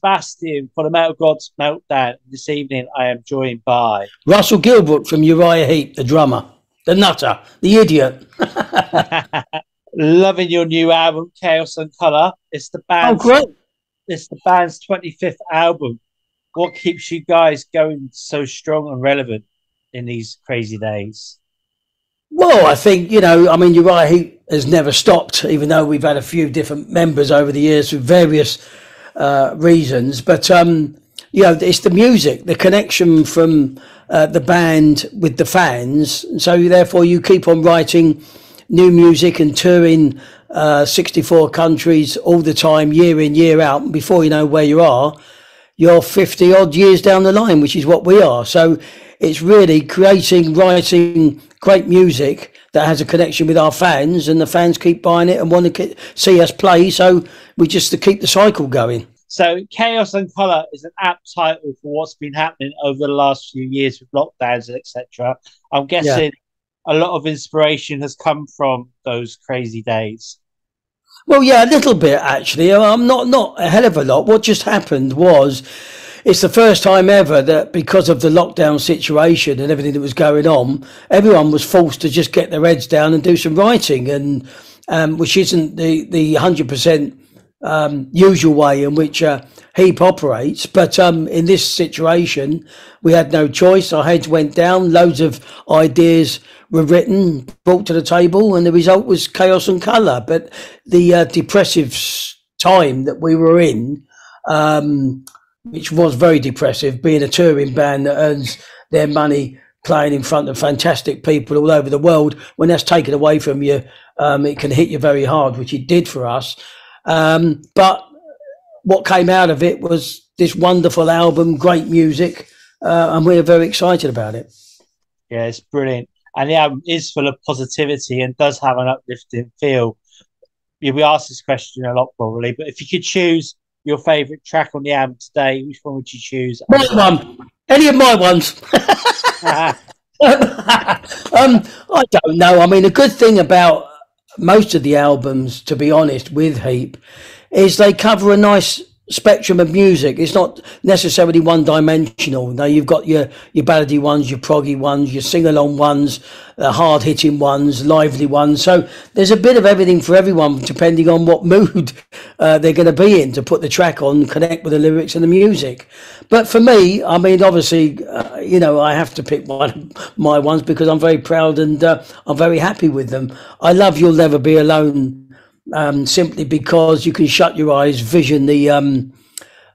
Sebastian for the Metal Gods Meltdown. This evening, I am joined by Russell Gilbrook from Uriah Heep, the drummer, the nutter, the idiot. loving your new album, Chaos and Color. It's the oh, band's great. it's the band's 25th album. What keeps you guys going so strong and relevant in these crazy days? Well, I think, you know, I mean, Uriah Heep has never stopped, even though we've had a few different members over the years for various uh, reasons. But, um, you know, it's the music, the connection from uh, the band with the fans. So, therefore, you keep on writing new music and touring uh, 64 countries all the time, year in, year out. And before you know where you are, you're 50 odd years down the line, which is what we are. So, it's really creating, writing great music that has a connection with our fans, and the fans keep buying it and want to see us play. So we just to keep the cycle going. So, Chaos and Color is an apt title for what's been happening over the last few years with lockdowns, etc. I'm guessing yeah. a lot of inspiration has come from those crazy days. Well, yeah, a little bit actually. I'm not not a hell of a lot. What just happened was it's the first time ever that because of the lockdown situation and everything that was going on, everyone was forced to just get their heads down and do some writing, and um, which isn't the the hundred percent um, usual way in which uh, Heep operates. But um, in this situation, we had no choice. Our heads went down. Loads of ideas were written, brought to the table, and the result was chaos and colour. But the uh, depressive time that we were in. Um, which was very depressive, being a touring band that earns their money playing in front of fantastic people all over the world. When that's taken away from you, um, it can hit you very hard, which it did for us. Um, but what came out of it was this wonderful album, great music, uh, and we're very excited about it. Yeah, it's brilliant. And the album is full of positivity and does have an uplifting feel. We asked this question a lot probably, but if you could choose your favourite track on the album today, which one would you choose? My one. Any of my ones. um, I don't know. I mean, a good thing about most of the albums, to be honest, with Heep, is they cover a nice spectrum of music. It's not necessarily one dimensional. Now you've got your your ballady ones, your proggy ones, your sing along ones, the hard hitting ones, lively ones. So there's a bit of everything for everyone, depending on what mood uh, they're going to be in to put the track on, connect with the lyrics and the music. But for me, I mean, obviously, uh, you know, I have to pick one my ones because I'm very proud and uh, I'm very happy with them. I love "You'll Never Be Alone." Um, simply because you can shut your eyes, vision the um,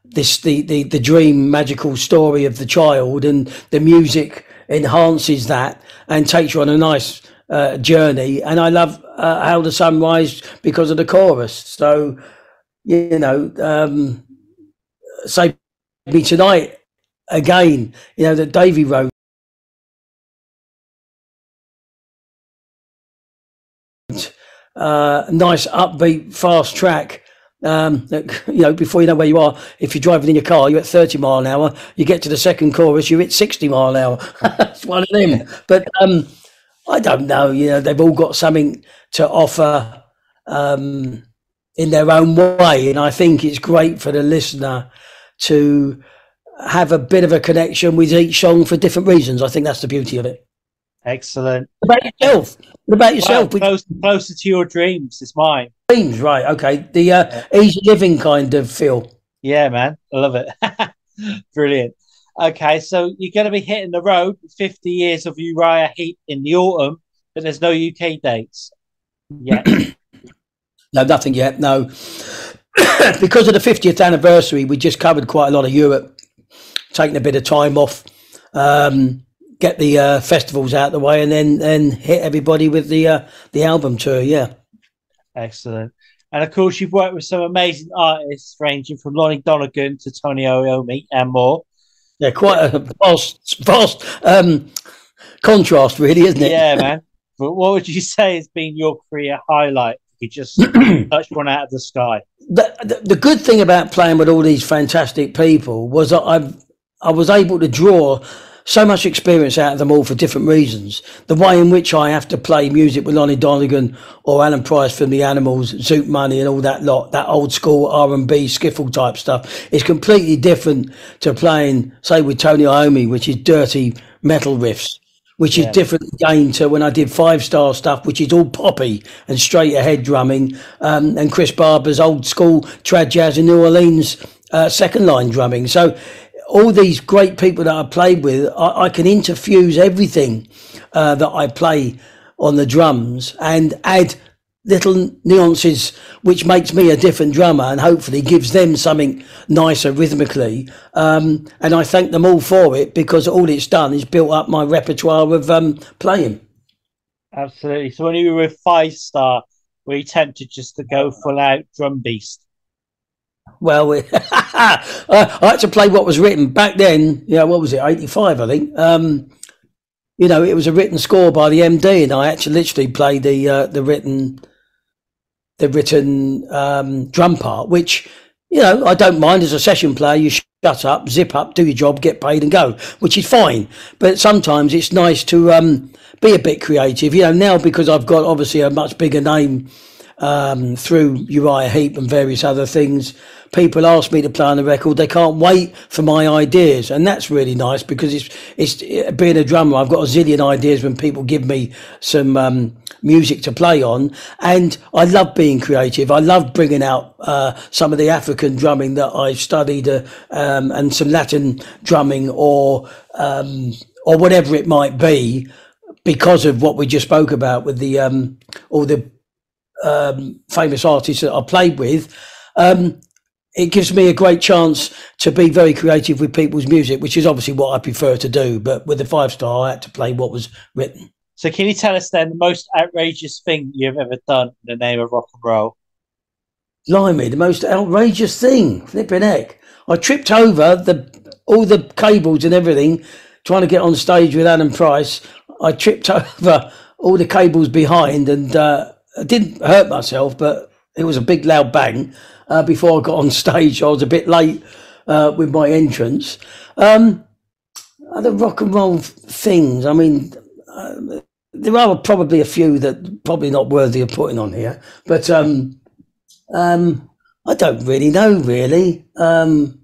this the, the the dream magical story of the child, and the music enhances that and takes you on a nice uh, journey. And I love uh, how the sun rises because of the chorus. So you know, um, Save Me Tonight again. You know that Davey wrote. Uh, nice upbeat, fast track. Um, you know, before you know where you are, if you're driving in your car, you're at 30 mile an hour. You get to the second chorus, you're at 60 mile an hour. it's one of them. But um, I don't know. You know, they've all got something to offer um, in their own way, and I think it's great for the listener to have a bit of a connection with each song for different reasons. I think that's the beauty of it. Excellent. What about yourself? What about yourself? Well, close, closer to your dreams is mine. Dreams, right? Okay, the uh, easy living kind of feel. Yeah, man, I love it. Brilliant. Okay, so you're going to be hitting the road 50 years of Uriah Heep in the autumn, but there's no UK dates yet. no, nothing yet. No, because of the 50th anniversary, we just covered quite a lot of Europe, taking a bit of time off. Um, get the uh, festivals out of the way and then then hit everybody with the uh, the album tour. Yeah, excellent. And of course, you've worked with some amazing artists, ranging from Lonnie Donegan to Tony Iommi and more. Yeah, quite a vast, vast um, contrast, really, isn't it? Yeah, man. But what would you say has been your career highlight? You just touched one out of the sky. The, the, the good thing about playing with all these fantastic people was that I I was able to draw so much experience out of them all for different reasons. The way in which I have to play music with Lonnie Donegan or Alan Price from the Animals, Zoot Money, and all that lot, that old school R and B skiffle type stuff, is completely different to playing, say, with Tony Iommi, which is dirty metal riffs. Which is different again to when I did five star stuff, which is all poppy and straight ahead drumming, um, and Chris Barber's old school trad jazz in New Orleans uh, second line drumming. So all these great people that I played with, I, I can interfuse everything uh, that I play on the drums and add little nuances which makes me a different drummer and hopefully gives them something nicer rhythmically. Um, and i thank them all for it because all it's done is built up my repertoire of um, playing. Absolutely. So when you were with five star were you tempted just to go full out drum beast well, we, I had to play what was written back then. Yeah, what was it? Eighty-five, I think. Um, you know, it was a written score by the MD, and I actually literally played the uh, the written the written um, drum part, which you know I don't mind as a session player. You shut up, zip up, do your job, get paid, and go, which is fine. But sometimes it's nice to um, be a bit creative. You know, now because I've got obviously a much bigger name um, through Uriah Heep and various other things people ask me to play on the record, they can't wait for my ideas, and that's really nice because it's it's being a drummer. I've got a zillion ideas when people give me some um, music to play on, and I love being creative. I love bringing out uh, some of the African drumming that I've studied, uh, um, and some Latin drumming, or um, or whatever it might be, because of what we just spoke about with the um, all the um, famous artists that I played with. Um, it gives me a great chance to be very creative with people's music, which is obviously what I prefer to do. But with the five star, I had to play what was written. So, can you tell us then the most outrageous thing you've ever done in the name of rock and roll? Blimey, the most outrageous thing, flipping heck! I tripped over the all the cables and everything trying to get on stage with Alan Price. I tripped over all the cables behind, and uh, I didn't hurt myself, but it was a big loud bang uh, before I got on stage. I was a bit late uh, with my entrance. Um, other rock and roll things. I mean, uh, there are probably a few that probably not worthy of putting on here, but um, um, I don't really know. Really, um,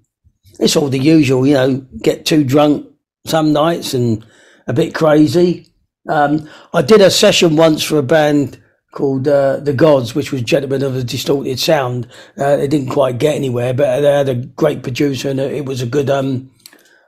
it's all the usual. You know, get too drunk some nights and a bit crazy. Um, I did a session once for a band called uh, The Gods, which was Gentlemen of the Distorted Sound. Uh, they didn't quite get anywhere, but they had a great producer and it was a good um,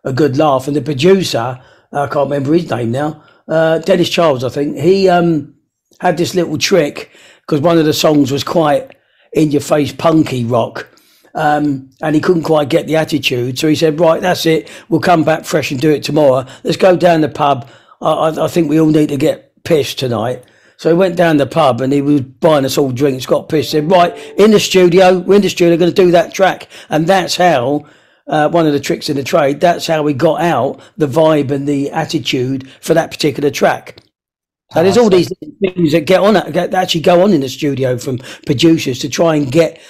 a good laugh. And the producer, I can't remember his name now, uh, Dennis Charles, I think, he um, had this little trick because one of the songs was quite in your face punky rock. Um, and he couldn't quite get the attitude. So he said, Right, that's it. We'll come back fresh and do it tomorrow. Let's go down the pub. I, I, I think we all need to get pissed tonight. So he went down the pub and he was buying us all drinks, got pissed, said, Right, in the studio, we're in the studio, going to do that track. And that's how, uh, one of the tricks in the trade, that's how we got out the vibe and the attitude for that particular track. So there's all these things that get on, that actually go on in the studio from producers to try and get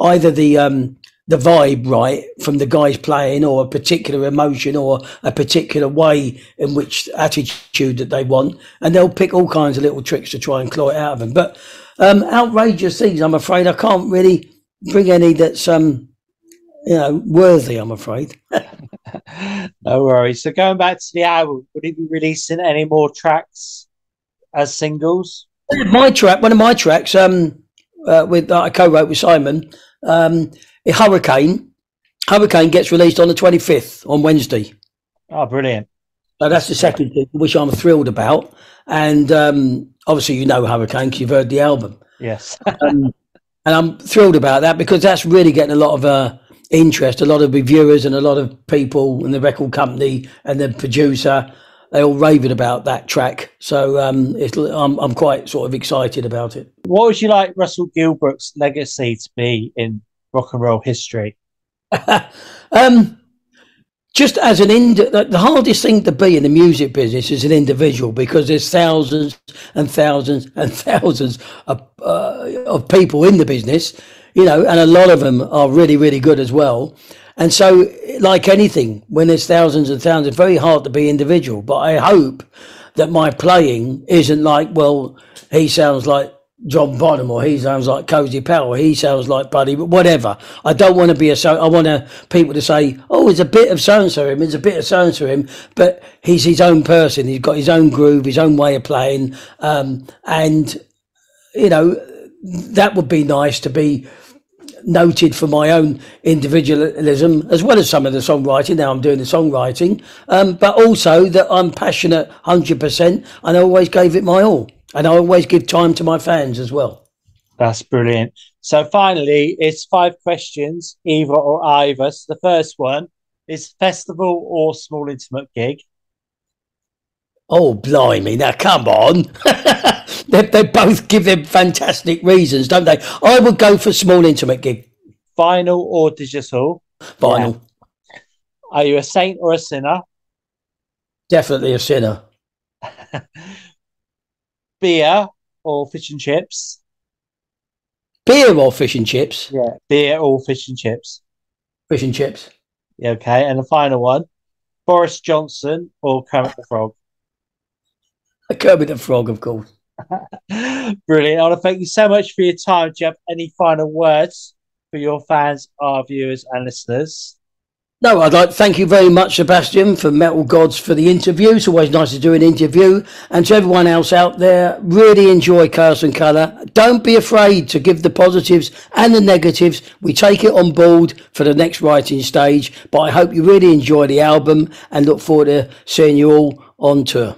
either the um, the vibe right from the guys playing or a particular emotion or a particular way in which attitude that they want. And they'll pick all kinds of little tricks to try and claw it out of them. But um, outrageous things i'm afraid. I can't really bring any that's um you know worthy i'm afraid. No worries. So going back to the album would it be releasing any more tracks as singles? My track one of my tracks um uh, with uh, i co-wrote with simon um a Hurricane. Hurricane gets released on the 25th on Wednesday. Oh, brilliant. So that's the second thing, which I'm thrilled about. And um, obviously, you know Hurricane because you've heard the album. Yes. um, and I'm thrilled about that because that's really getting a lot of uh, interest, a lot of reviewers and a lot of people in the record company and the producer. They all raving about that track. So um, I'm, I'm quite sort of excited about it. What would you like Russell Gilbrook's legacy to be in rock and roll history? um, just as an ind, the hardest thing to be in the music business is an individual because there's thousands and thousands and thousands of, uh, of people in the business, you know, and a lot of them are really, really good as well. And so, like anything, when there's thousands and thousands, it's very hard to be individual. But I hope that my playing isn't like, well, he sounds like John Bonham or he sounds like Cozy Powell, or he sounds like Buddy, but whatever. I don't want to be a so. I want people to say, oh, it's a bit of so and so him, it's a bit of so and so him, but he's his own person. He's got his own groove, his own way of playing, um, and you know that would be nice to be noted for my own individualism as well as some of the songwriting. Now I'm doing the songwriting, um, but also that I'm passionate 100% and I always gave it my all. And I always give time to my fans as well. That's brilliant. So finally, it's five questions, either or either. So the first one is festival or small intimate gig. Oh, blimey. Now, come on. they, they both give them fantastic reasons, don't they? I would go for small intimate gig. Vinyl or digital? Vinyl. Yeah. Are you a saint or a sinner? Definitely a sinner. Beer or fish and chips? Beer or fish and chips? Yeah, beer or fish and chips. Fish and chips. Yeah, okay. And the final one Boris Johnson or Kermit the Frog? Kermit the Frog, of course. Brilliant. I want to thank you so much for your time. Do you have any final words for your fans, our viewers, and listeners? No, I'd like to thank you very much, Sebastian, for Metal Gods for the interview. It's always nice to do an interview. And to everyone else out there, really enjoy Chaos and Colour. Don't be afraid to give the positives and the negatives. We take it on board for the next writing stage. But I hope you really enjoy the album and look forward to seeing you all on tour.